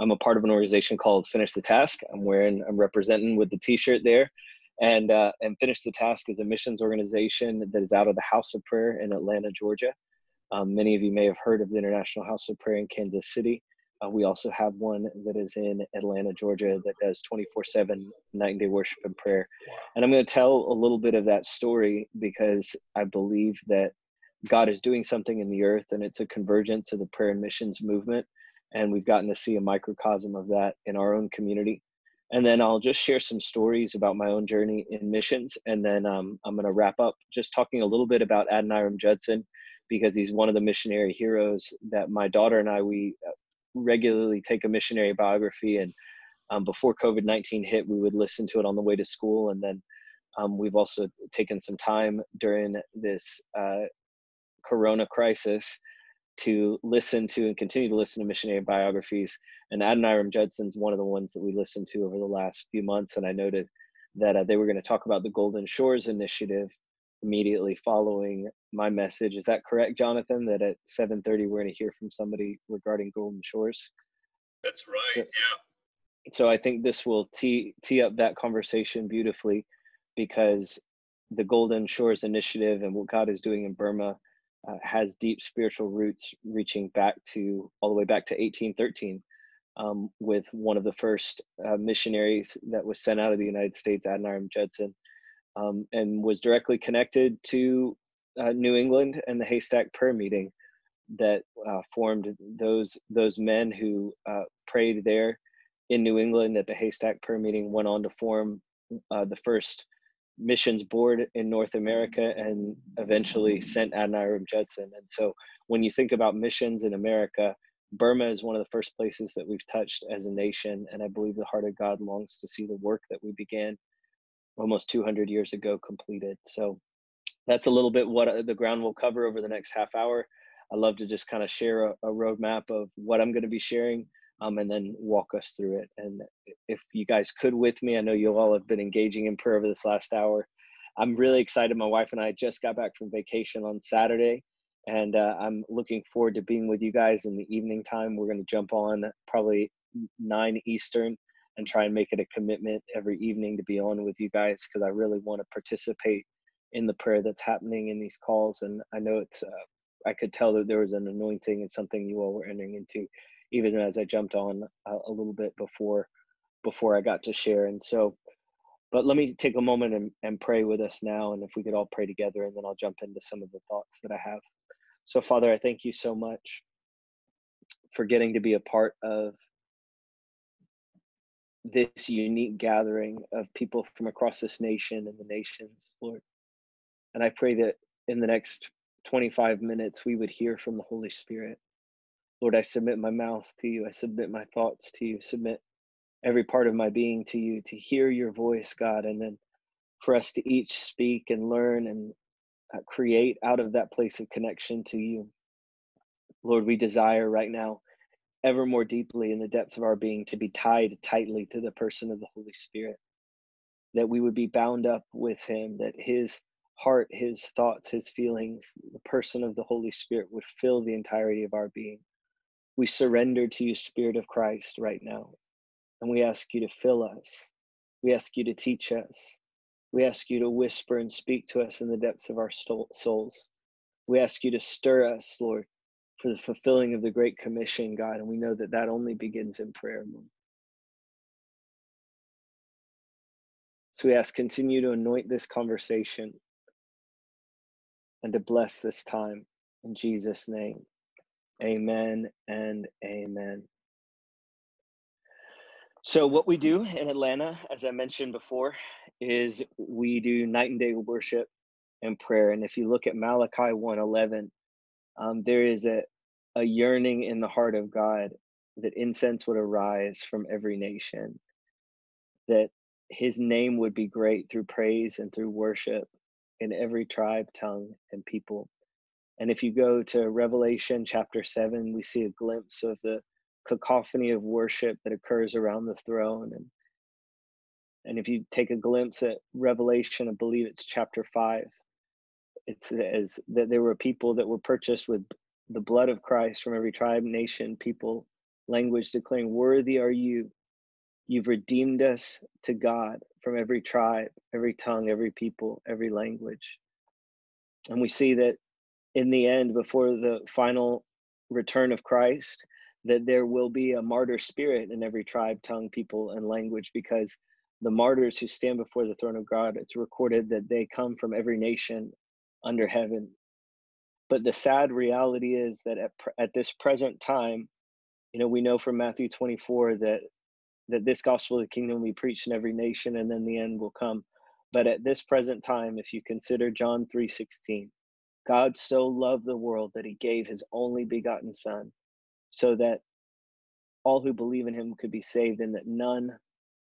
I'm a part of an organization called Finish the Task. I'm wearing, I'm representing with the T-shirt there, and uh, and Finish the Task is a missions organization that is out of the House of Prayer in Atlanta, Georgia. Um, many of you may have heard of the International House of Prayer in Kansas City. Uh, we also have one that is in Atlanta, Georgia, that does 24 7 night and day worship and prayer. And I'm going to tell a little bit of that story because I believe that God is doing something in the earth and it's a convergence of the prayer and missions movement. And we've gotten to see a microcosm of that in our own community. And then I'll just share some stories about my own journey in missions. And then um, I'm going to wrap up just talking a little bit about Adoniram Judson because he's one of the missionary heroes that my daughter and I, we uh, regularly take a missionary biography. And um, before COVID 19 hit, we would listen to it on the way to school. And then um, we've also taken some time during this uh, corona crisis to listen to and continue to listen to missionary biographies. And Adoniram Judson's one of the ones that we listened to over the last few months. And I noted that uh, they were going to talk about the Golden Shores Initiative immediately following my message. Is that correct, Jonathan? That at 7:30 we're going to hear from somebody regarding Golden Shores. That's right. So, yeah. So I think this will tee tee up that conversation beautifully, because the Golden Shores Initiative and what God is doing in Burma uh, has deep spiritual roots reaching back to all the way back to 1813 um, with one of the first uh, missionaries that was sent out of the United States, Adoniram Judson, um, and was directly connected to uh, New England and the Haystack Prayer Meeting that uh, formed those those men who uh, prayed there in New England at the Haystack Prayer Meeting went on to form uh, the first missions board in North America and eventually sent Adoniram Judson. And so when you think about missions in America, Burma is one of the first places that we've touched as a nation. And I believe the heart of God longs to see the work that we began almost 200 years ago completed. So that's a little bit what uh, the ground will cover over the next half hour. I love to just kind of share a, a roadmap of what I'm going to be sharing um, and then walk us through it. And if you guys could with me, I know you all have been engaging in prayer over this last hour. I'm really excited. My wife and I just got back from vacation on Saturday, and uh, I'm looking forward to being with you guys in the evening time. We're going to jump on probably 9 Eastern and try and make it a commitment every evening to be on with you guys because I really want to participate in the prayer that's happening in these calls. And I know it's, uh, I could tell that there was an anointing and something you all were entering into, even as I jumped on a, a little bit before before I got to share. And so, but let me take a moment and, and pray with us now. And if we could all pray together, and then I'll jump into some of the thoughts that I have. So, Father, I thank you so much for getting to be a part of this unique gathering of people from across this nation and the nations, Lord. And I pray that in the next 25 minutes, we would hear from the Holy Spirit. Lord, I submit my mouth to you. I submit my thoughts to you. Submit every part of my being to you to hear your voice, God, and then for us to each speak and learn and uh, create out of that place of connection to you. Lord, we desire right now ever more deeply in the depths of our being to be tied tightly to the person of the Holy Spirit, that we would be bound up with Him, that His heart, His thoughts, His feelings, the person of the Holy Spirit would fill the entirety of our being. We surrender to you, Spirit of Christ, right now, and we ask you to fill us. We ask you to teach us. We ask you to whisper and speak to us in the depths of our souls. We ask you to stir us, Lord, for the fulfilling of the Great Commission, God. And we know that that only begins in prayer. So we ask, continue to anoint this conversation and to bless this time. In Jesus' name, amen and amen. So, what we do in Atlanta, as I mentioned before, is we do night and day worship and prayer. And if you look at Malachi 1:11, um, there is a, a yearning in the heart of God that incense would arise from every nation, that his name would be great through praise and through worship in every tribe, tongue, and people. And if you go to Revelation chapter 7, we see a glimpse of the cacophony of worship that occurs around the throne. And, and if you take a glimpse at Revelation, I believe it's chapter 5, it says that there were people that were purchased with the blood of Christ from every tribe, nation, people, language declaring, Worthy are you. You've redeemed us to God from every tribe, every tongue, every people, every language. And we see that in the end, before the final return of Christ, that there will be a martyr spirit in every tribe, tongue, people, and language because the martyrs who stand before the throne of God, it's recorded that they come from every nation under heaven. But the sad reality is that at, at this present time, you know, we know from Matthew 24 that that this gospel of the kingdom will be preached in every nation and then the end will come. But at this present time, if you consider John 3:16, God so loved the world that he gave his only begotten son so that all who believe in him could be saved and that none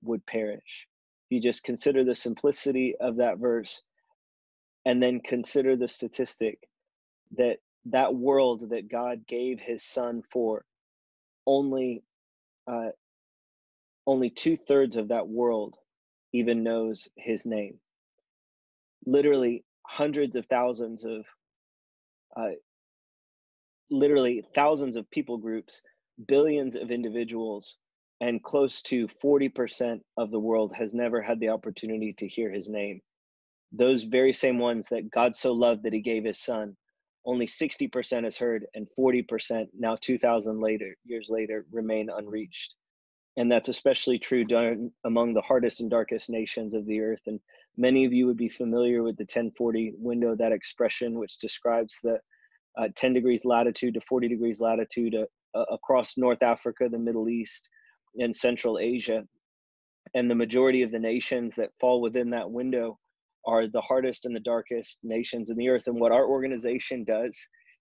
would perish. You just consider the simplicity of that verse and then consider the statistic that that world that God gave his son for only uh, only two thirds of that world even knows his name. Literally hundreds of thousands of uh, literally thousands of people groups, billions of individuals, and close to 40% of the world has never had the opportunity to hear his name. Those very same ones that God so loved that he gave his son, only 60% has heard, and 40% now 2,000 later years later remain unreached. And that's especially true among the hardest and darkest nations of the earth. And many of you would be familiar with the 1040 window, that expression which describes the uh, 10 degrees latitude to 40 degrees latitude uh, uh, across North Africa, the Middle East, and Central Asia. And the majority of the nations that fall within that window are the hardest and the darkest nations in the earth. And what our organization does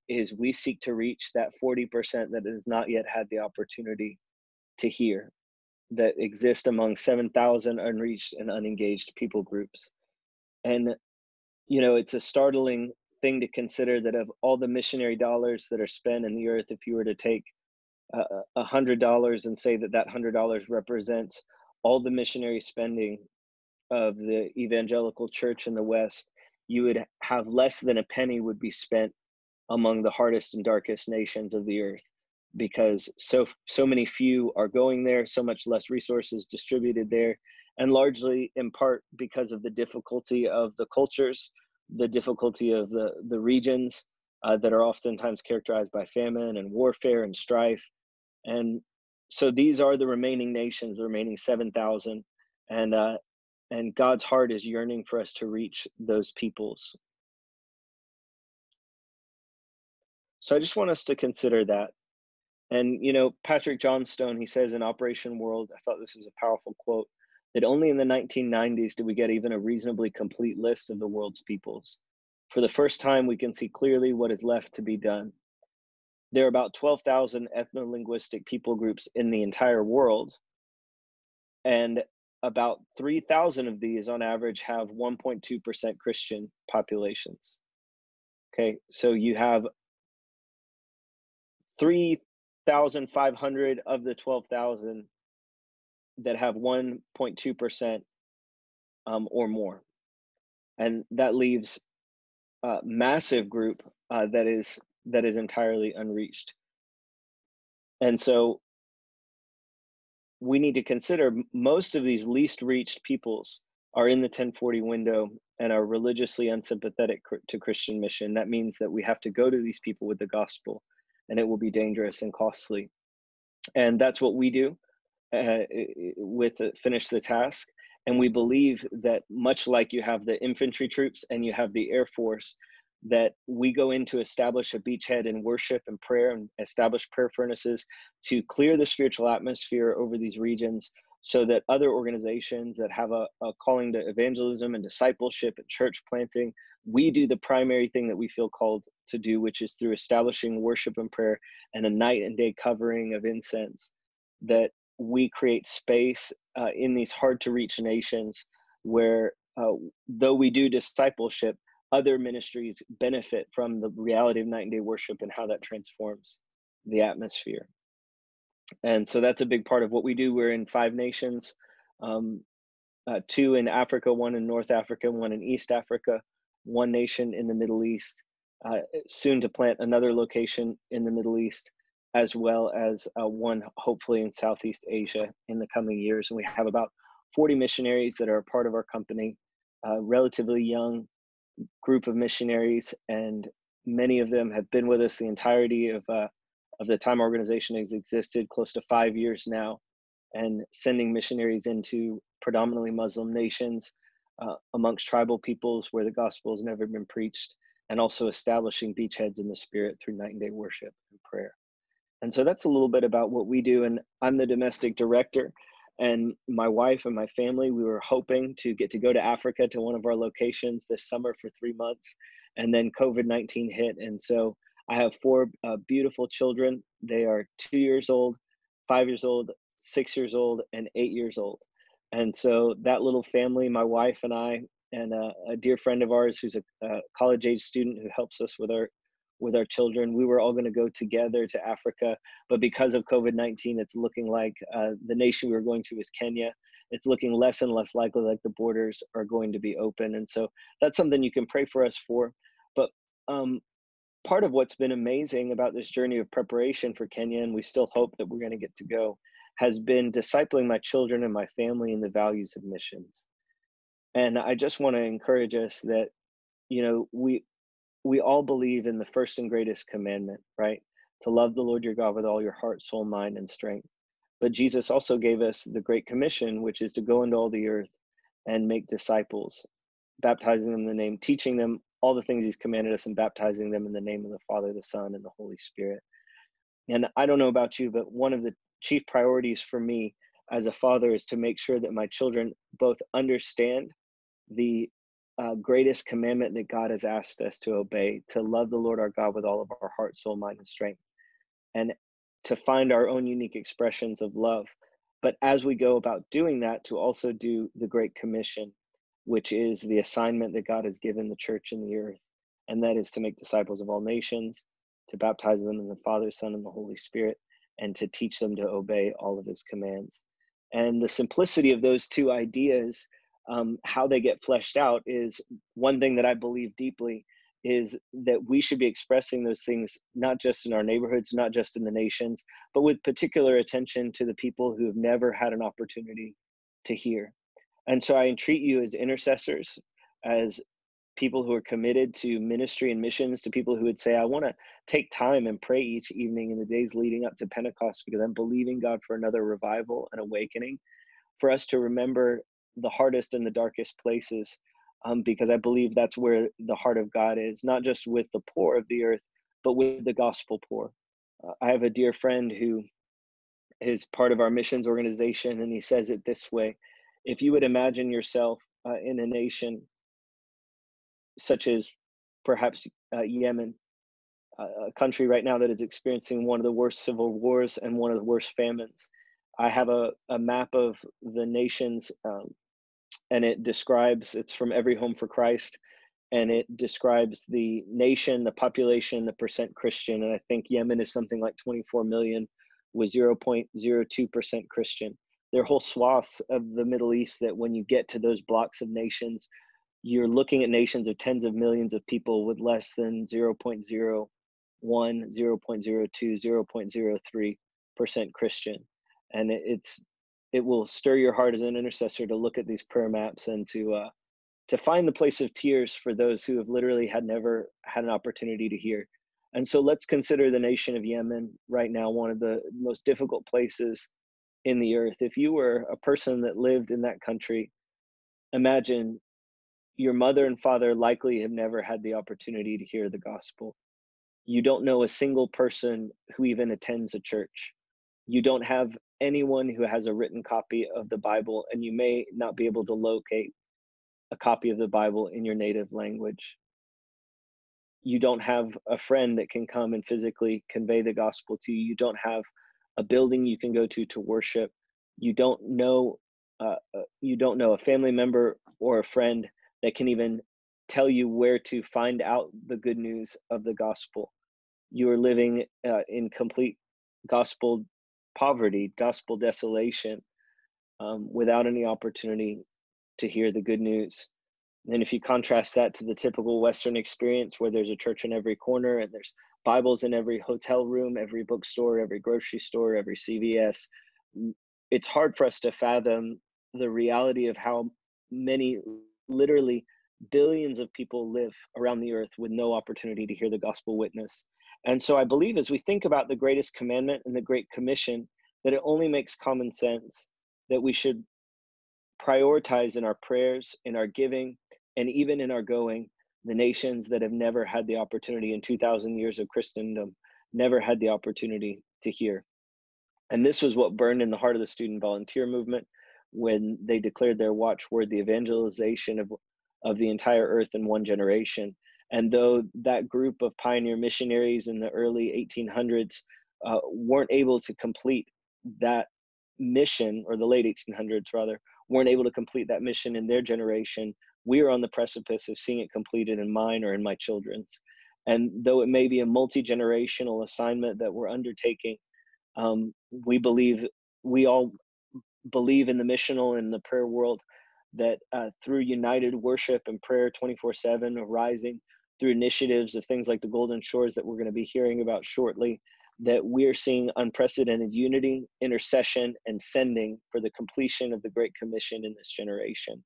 is we seek to reach that 40% that has not yet had the opportunity to hear that exist among 7,000 unreached and unengaged people groups. And, you know, it's a startling thing to consider that of all the missionary dollars that are spent in the earth, if you were to take uh, uh, a hundred dollars and say that that hundred dollars represents all the missionary spending of the evangelical church in the West, you would have less than a penny would be spent among the hardest and darkest nations of the earth because so so many few are going there so much less resources distributed there and largely in part because of the difficulty of the cultures the difficulty of the, the regions uh, that are oftentimes characterized by famine and warfare and strife. And so these are the remaining nations, the remaining 7,000. And, uh, and God's heart is yearning for us to reach those peoples. So I just want us to consider that. And, you know, Patrick Johnstone, he says in Operation World, I thought this was a powerful quote that only in the 1990s did we get even a reasonably complete list of the world's peoples. For the first time, we can see clearly what is left to be done. There are about 12,000 ethno linguistic people groups in the entire world, and about 3,000 of these on average have 1.2% Christian populations. Okay, so you have 3,500 of the 12,000 that have 1.2% um, or more. And that leaves a massive group uh, that is that is entirely unreached. And so we need to consider most of these least reached peoples are in the 1040 window and are religiously unsympathetic to Christian mission. That means that we have to go to these people with the gospel and it will be dangerous and costly. And that's what we do uh, with the, finish the task. And we believe that much like you have the infantry troops and you have the Air Force, that we go in to establish a beachhead in worship and prayer and establish prayer furnaces to clear the spiritual atmosphere over these regions so that other organizations that have a, a calling to evangelism and discipleship and church planting we do the primary thing that we feel called to do which is through establishing worship and prayer and a night and day covering of incense that we create space uh, in these hard to reach nations where uh, though we do discipleship other ministries benefit from the reality of night and day worship and how that transforms the atmosphere and so that's a big part of what we do we're in five nations um, uh, two in africa one in north africa one in east africa one nation in the middle east uh, soon to plant another location in the middle east as well as uh, one hopefully in Southeast Asia in the coming years. And we have about 40 missionaries that are a part of our company, a relatively young group of missionaries, and many of them have been with us the entirety of, uh, of the time organization has existed, close to five years now, and sending missionaries into predominantly Muslim nations uh, amongst tribal peoples where the gospel has never been preached, and also establishing beachheads in the spirit through night and day worship and prayer. And so that's a little bit about what we do. And I'm the domestic director. And my wife and my family, we were hoping to get to go to Africa to one of our locations this summer for three months. And then COVID 19 hit. And so I have four uh, beautiful children. They are two years old, five years old, six years old, and eight years old. And so that little family, my wife and I, and a, a dear friend of ours who's a, a college age student who helps us with our with our children. We were all going to go together to Africa, but because of COVID 19, it's looking like uh, the nation we were going to is Kenya. It's looking less and less likely like the borders are going to be open. And so that's something you can pray for us for. But um, part of what's been amazing about this journey of preparation for Kenya, and we still hope that we're going to get to go, has been discipling my children and my family in the values of missions. And I just want to encourage us that, you know, we we all believe in the first and greatest commandment, right? To love the Lord your God with all your heart, soul, mind, and strength. But Jesus also gave us the Great Commission, which is to go into all the earth and make disciples, baptizing them in the name, teaching them all the things he's commanded us, and baptizing them in the name of the Father, the Son, and the Holy Spirit. And I don't know about you, but one of the chief priorities for me as a father is to make sure that my children both understand the uh, greatest commandment that God has asked us to obey to love the Lord our God with all of our heart, soul, mind, and strength, and to find our own unique expressions of love. But as we go about doing that, to also do the Great Commission, which is the assignment that God has given the church in the earth, and that is to make disciples of all nations, to baptize them in the Father, Son, and the Holy Spirit, and to teach them to obey all of his commands. And the simplicity of those two ideas um, how they get fleshed out is one thing that I believe deeply is that we should be expressing those things not just in our neighborhoods, not just in the nations, but with particular attention to the people who have never had an opportunity to hear. And so I entreat you as intercessors, as people who are committed to ministry and missions, to people who would say, I want to take time and pray each evening in the days leading up to Pentecost because I'm believing God for another revival and awakening, for us to remember the hardest and the darkest places um, because I believe that's where the heart of God is, not just with the poor of the earth, but with the gospel poor. Uh, I have a dear friend who is part of our missions organization, and he says it this way If you would imagine yourself uh, in a nation such as perhaps uh, Yemen, a country right now that is experiencing one of the worst civil wars and one of the worst famines. I have a, a map of the nations um, and it describes it's from every home for christ and it describes the nation the population the percent christian and i think yemen is something like 24 million with 0.02% christian there are whole swaths of the middle east that when you get to those blocks of nations you're looking at nations of tens of millions of people with less than 0.01 0.02 0.03% christian and it's it will stir your heart as an intercessor to look at these prayer maps and to uh, to find the place of tears for those who have literally had never had an opportunity to hear. And so let's consider the nation of Yemen right now one of the most difficult places in the earth. If you were a person that lived in that country, imagine your mother and father likely have never had the opportunity to hear the gospel. You don't know a single person who even attends a church. You don't have anyone who has a written copy of the Bible, and you may not be able to locate a copy of the Bible in your native language. You don't have a friend that can come and physically convey the gospel to you. You don't have a building you can go to to worship. You don't know. Uh, uh you don't know a family member or a friend that can even tell you where to find out the good news of the gospel. You are living uh, in complete gospel poverty, gospel desolation, um, without any opportunity to hear the good news. And if you contrast that to the typical Western experience where there's a church in every corner and there's Bibles in every hotel room, every bookstore, every grocery store, every CVS, it's hard for us to fathom the reality of how many, literally billions of people live around the earth with no opportunity to hear the gospel witness. And so I believe as we think about the greatest commandment and the Great Commission, that it only makes common sense that we should prioritize in our prayers, in our giving, and even in our going, the nations that have never had the opportunity in 2,000 years of Christendom, never had the opportunity to hear. And this was what burned in the heart of the student volunteer movement when they declared their watchword, the evangelization of, of the entire earth in one generation. And though that group of pioneer missionaries in the early 1800s uh, weren't able to complete that mission, or the late 1800s rather, weren't able to complete that mission in their generation, we are on the precipice of seeing it completed in mine or in my children's. And though it may be a multi generational assignment that we're undertaking, um, we believe we all believe in the missional and the prayer world that uh, through united worship and prayer 24 7 arising through initiatives of things like the golden shores that we're going to be hearing about shortly that we're seeing unprecedented unity intercession and sending for the completion of the great commission in this generation.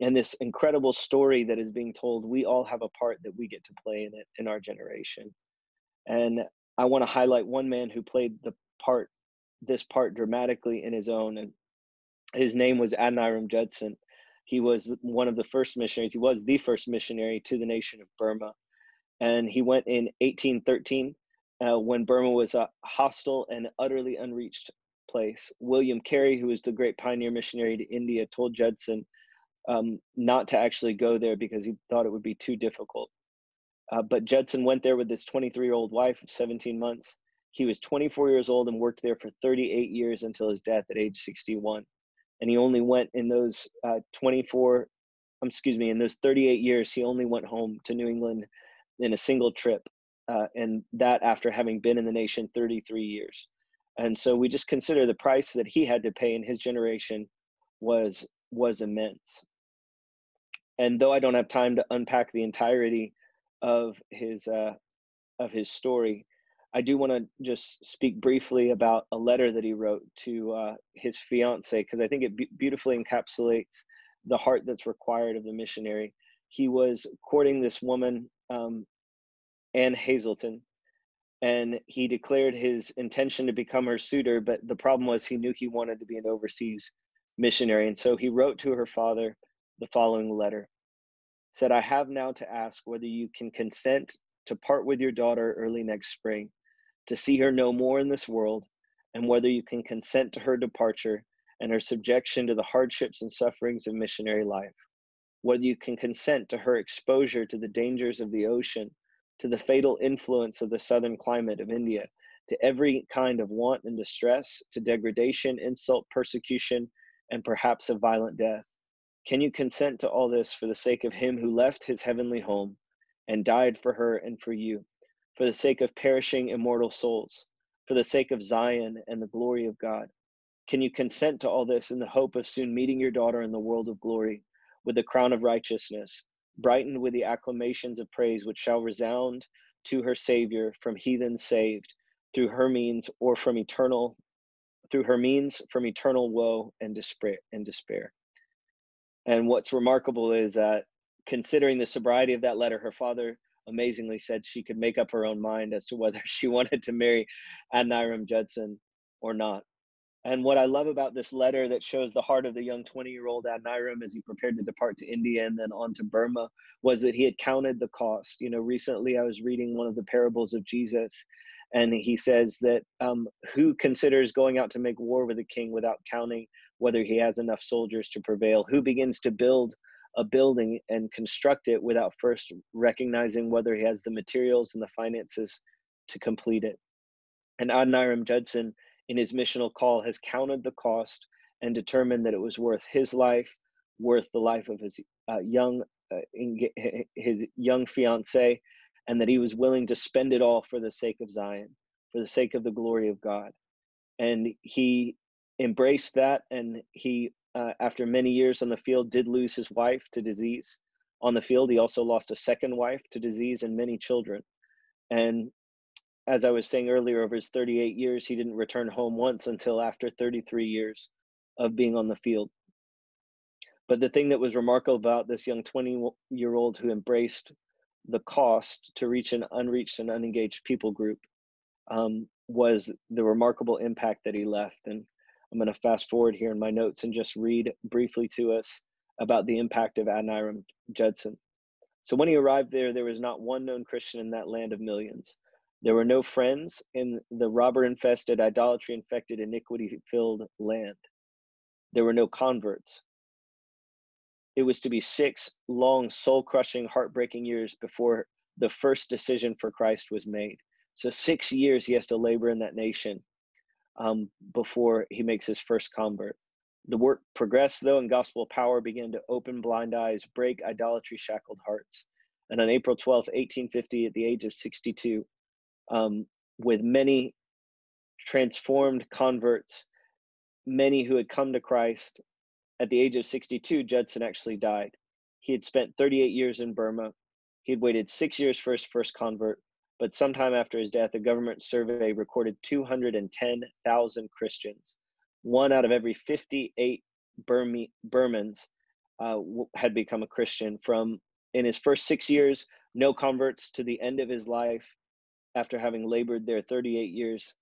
And this incredible story that is being told we all have a part that we get to play in it in our generation. And i want to highlight one man who played the part this part dramatically in his own and his name was adoniram judson. He was one of the first missionaries he was the first missionary to the nation of burma. And he went in 1813 uh, when burma was a hostile and utterly unreached place william carey who was the great pioneer missionary to india told judson um, not to actually go there because he thought it would be too difficult. Uh, but Judson went there with his 23 year old wife of 17 months. He was 24 years old and worked there for 38 years until his death at age 61. And he only went in those uh, 24, um, excuse me, in those 38 years, he only went home to New England in a single trip. Uh, and that after having been in the nation 33 years. And so we just consider the price that he had to pay in his generation was was immense and though I don't have time to unpack the entirety of his uh, of his story, I do want to just speak briefly about a letter that he wrote to uh, his fiance because I think it be- beautifully encapsulates the heart that's required of the missionary. He was courting this woman, um, Ann Hasseltine, and he declared his intention to become her suitor. But the problem was he knew he wanted to be an overseas missionary, and so he wrote to her father the following letter said, I have now to ask whether you can consent to part with your daughter early next spring, to see her no more in this world, and whether you can consent to her departure and her subjection to the hardships and sufferings of missionary life, whether you can consent to her exposure to the dangers of the ocean, to the fatal influence of the southern climate of India, to every kind of want and distress, to degradation, insult, persecution, and perhaps a violent death can you consent to all this for the sake of him who left his heavenly home and died for her and for you, for the sake of perishing immortal souls, for the sake of Zion and the glory of God? Can you consent to all this in the hope of soon meeting your daughter in the world of glory with the crown of righteousness, brightened with the acclamations of praise which shall resound to her Savior from heathens saved through her means or from eternal through her means from eternal woe and despair and despair. And what's remarkable is that considering the sobriety of that letter, her father amazingly said she could make up her own mind as to whether she wanted to marry Adoniram Judson or not. And what I love about this letter that shows the heart of the young 20 year old Adoniram as he prepared to depart to India and then on to Burma was that he had counted the cost. You know, recently I was reading one of the parables of Jesus, and he says that um, who considers going out to make war with a king without counting whether he has enough soldiers to prevail, who begins to build a building and construct it without first recognizing whether he has the materials and the finances to complete it. And Adoniram Judson, in his missional call, has counted the cost and determined that it was worth his life, worth the life of his uh, young uh, his young fiance, and that he was willing to spend it all for the sake of Zion, for the sake of the glory of God. And he embraced that and he uh, after many years on the field did lose his wife to disease on the field. He also lost a second wife to disease and many children. And as I was saying earlier, over his 38 years, he didn't return home once until after 33 years of being on the field. But the thing that was remarkable about this young 20 year old who embraced the cost to reach an unreached and unengaged people group um, was the remarkable impact that he left. And I'm going to fast forward here in my notes and just read briefly to us about the impact of Adoniram Judson. So when he arrived there, there was not one known Christian in that land of millions. There were no friends in the robber infested, idolatry infected, iniquity filled land. There were no converts. It was to be six long, soul crushing, heartbreaking years before the first decision for Christ was made. So, six years he has to labor in that nation um, before he makes his first convert. The work progressed, though, and gospel power began to open blind eyes, break idolatry shackled hearts. And on April 12th, 1850, at the age of 62, um, with many transformed converts, many who had come to Christ. At the age of 62, Judson actually died. He had spent 38 years in Burma. He had waited six years for his first convert, but sometime after his death, a government survey recorded 210,000 Christians. One out of every 58 Burma, Burmans uh, had become a Christian. From in his first six years, no converts to the end of his life, after having labored there 38 years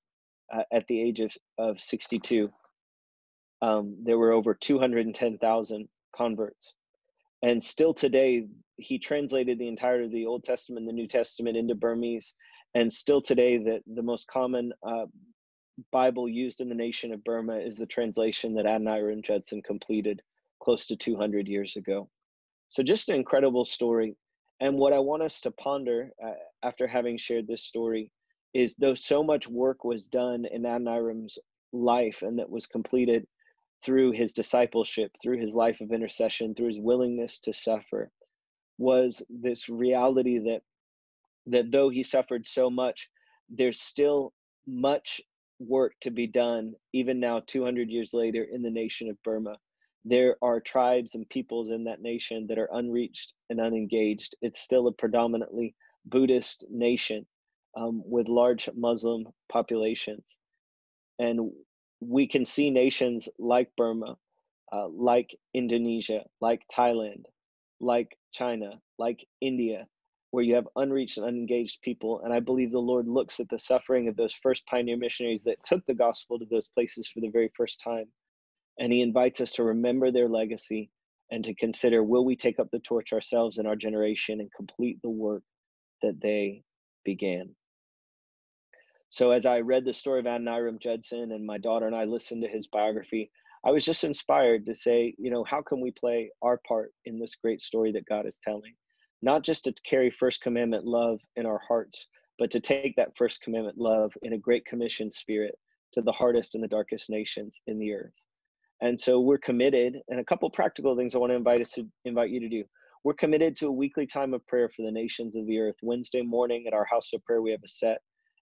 uh, at the age of, of 62. Um, there were over 210,000 converts. And still today, he translated the entirety of the Old Testament the New Testament into Burmese. And still today, the, the most common uh, Bible used in the nation of Burma is the translation that Adoniram Judson completed close to 200 years ago. So, just an incredible story. And what I want us to ponder uh, after having shared this story is though so much work was done in Adoniram's life and that was completed through his discipleship, through his life of intercession, through his willingness to suffer, was this reality that that though he suffered so much, there's still much work to be done, even now, 200 years later, in the nation of Burma there are tribes and peoples in that nation that are unreached and unengaged. It's still a predominantly Buddhist nation um, with large Muslim populations. And we can see nations like Burma, uh, like Indonesia, like Thailand, like China, like India, where you have unreached and unengaged people. And I believe the Lord looks at the suffering of those first pioneer missionaries that took the gospel to those places for the very first time and he invites us to remember their legacy and to consider will we take up the torch ourselves in our generation and complete the work that they began. So, as I read the story of Adoniram Judson and my daughter and I listened to his biography, I was just inspired to say, you know, how can we play our part in this great story that God is telling? Not just to carry First Commandment love in our hearts, but to take that First Commandment love in a great commission spirit to the hardest and the darkest nations in the earth. And so we're committed, and a couple practical things I want to invite us to invite you to do. We're committed to a weekly time of prayer for the nations of the earth. Wednesday morning at our house of prayer, we have a set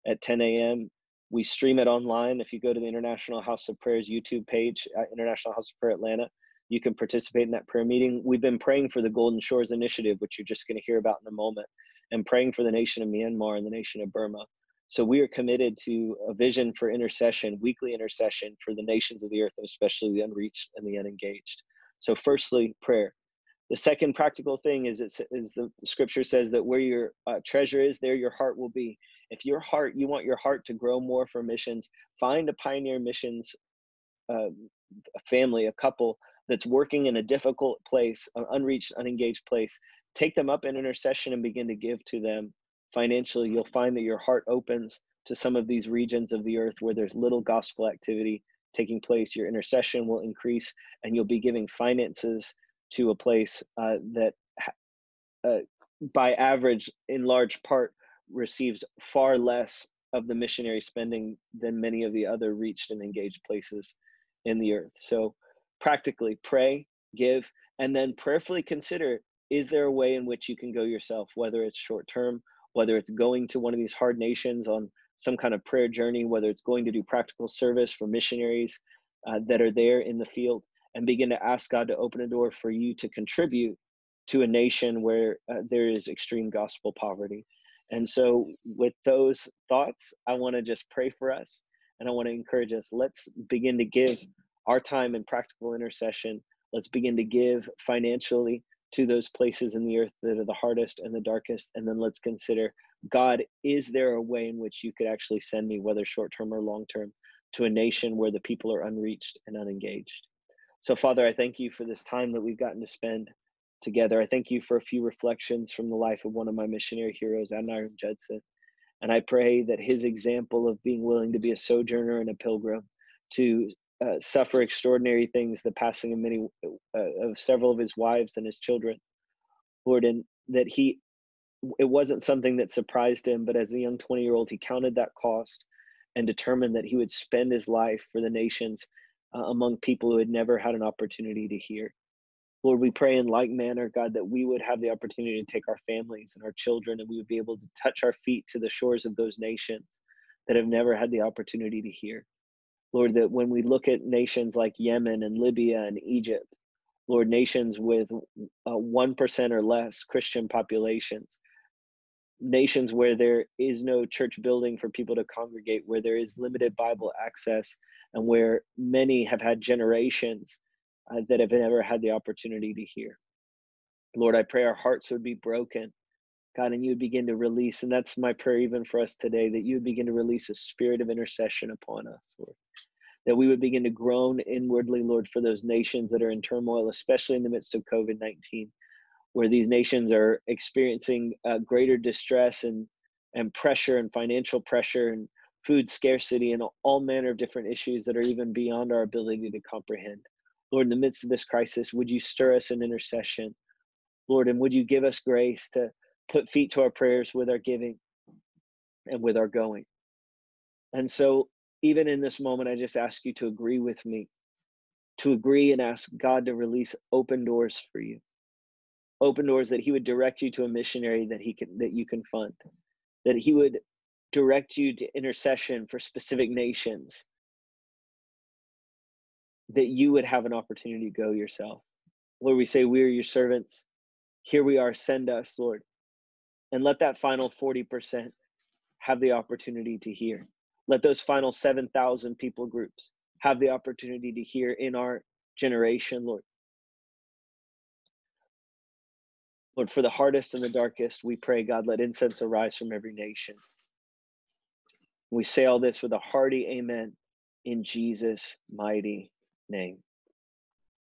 at 10 a.m. We stream it online. If you go to the International House of Prayers YouTube page, at International House of Prayer Atlanta, you can participate in that prayer meeting. We've been praying for the Golden Shores Initiative, which you're just going to hear about in a moment, and praying for the nation of Myanmar and the nation of Burma. So we are committed to a vision for intercession, weekly intercession for the nations of the earth, especially the unreached and the unengaged. So, firstly, prayer. The second practical thing is, is the scripture says that where your uh, treasure is, there your heart will be. If your heart, you want your heart to grow more for missions, find a pioneer missions uh, a family, a couple that's working in a difficult place, an unreached, unengaged place. Take them up in intercession and begin to give to them financially, you'll find that your heart opens to some of these regions of the earth where there's little gospel activity taking place. Your intercession will increase, and you'll be giving finances to a place uh, that, uh, by average, in large part, receives far less of the missionary spending than many of the other reached and engaged places in the earth. So, practically, pray, give, and then prayerfully consider is there a way in which you can go yourself, whether it's short term whether it's going to one of these hard nations on some kind of prayer journey, whether it's going to do practical service for missionaries uh, that are there in the field, and begin to ask God to open a door for you to contribute to a nation where uh, there is extreme gospel poverty. And so, with those thoughts, I want to just pray for us and I want to encourage us. Let's begin to give our time in practical intercession. Let's begin to give financially to those places in the earth that are the hardest and the darkest. And then let's consider God, is there a way in which you could actually send me, whether short term or long term, to a nation where the people are unreached and unengaged? So, Father, I thank you for this time that we've gotten to spend together. I thank you for a few reflections from the life of one of my missionary heroes, Adoniram Judson. And I pray that his example of being willing to be a sojourner and a pilgrim, to uh, suffer extraordinary things, the passing of many, uh, of several of his wives and his children, Lord, and that he, it wasn't something that surprised him, but as a young 20 year old, he counted that cost and determined that he would spend his life for the nations uh, among people who had never had an opportunity to hear. Lord, we pray in like manner, God, that we would have the opportunity to take our families and our children and we would be able to touch our feet to the shores of those nations that have never had the opportunity to hear. Lord, that when we look at nations like Yemen and Libya and Egypt, Lord, nations with uh, 1% or less Christian populations, nations where there is no church building for people to congregate, where there is limited Bible access, and where many have had generations uh, that have never had the opportunity to hear. Lord, I pray our hearts would be broken, God, and you would begin to release, and that's my prayer even for us today, that you would begin to release a spirit of intercession upon us, Lord that we would begin to groan inwardly, Lord, for those nations that are in turmoil, especially in the midst of COVID 19, where these nations are experiencing uh, greater distress and, and pressure and financial pressure and food scarcity and all manner of different issues that are even beyond our ability to comprehend. Lord, in the midst of this crisis, would you stir us in intercession? Lord, and would you give us grace to put feet to our prayers with our giving and with our going? And so, even in this moment, I just ask you to agree with me, to agree and ask God to release open doors for you. Open doors that He would direct you to a missionary that He can that you can fund, that He would direct you to intercession for specific nations, that you would have an opportunity to go yourself. Lord, we say, We are your servants. Here we are, send us, Lord. And let that final 40% have the opportunity to hear. Let those final 7,000 people groups have the opportunity to hear in our generation, Lord. Lord, for the hardest and the darkest, we pray, God, let incense arise from every nation. We say all this with a hearty amen in Jesus' mighty name.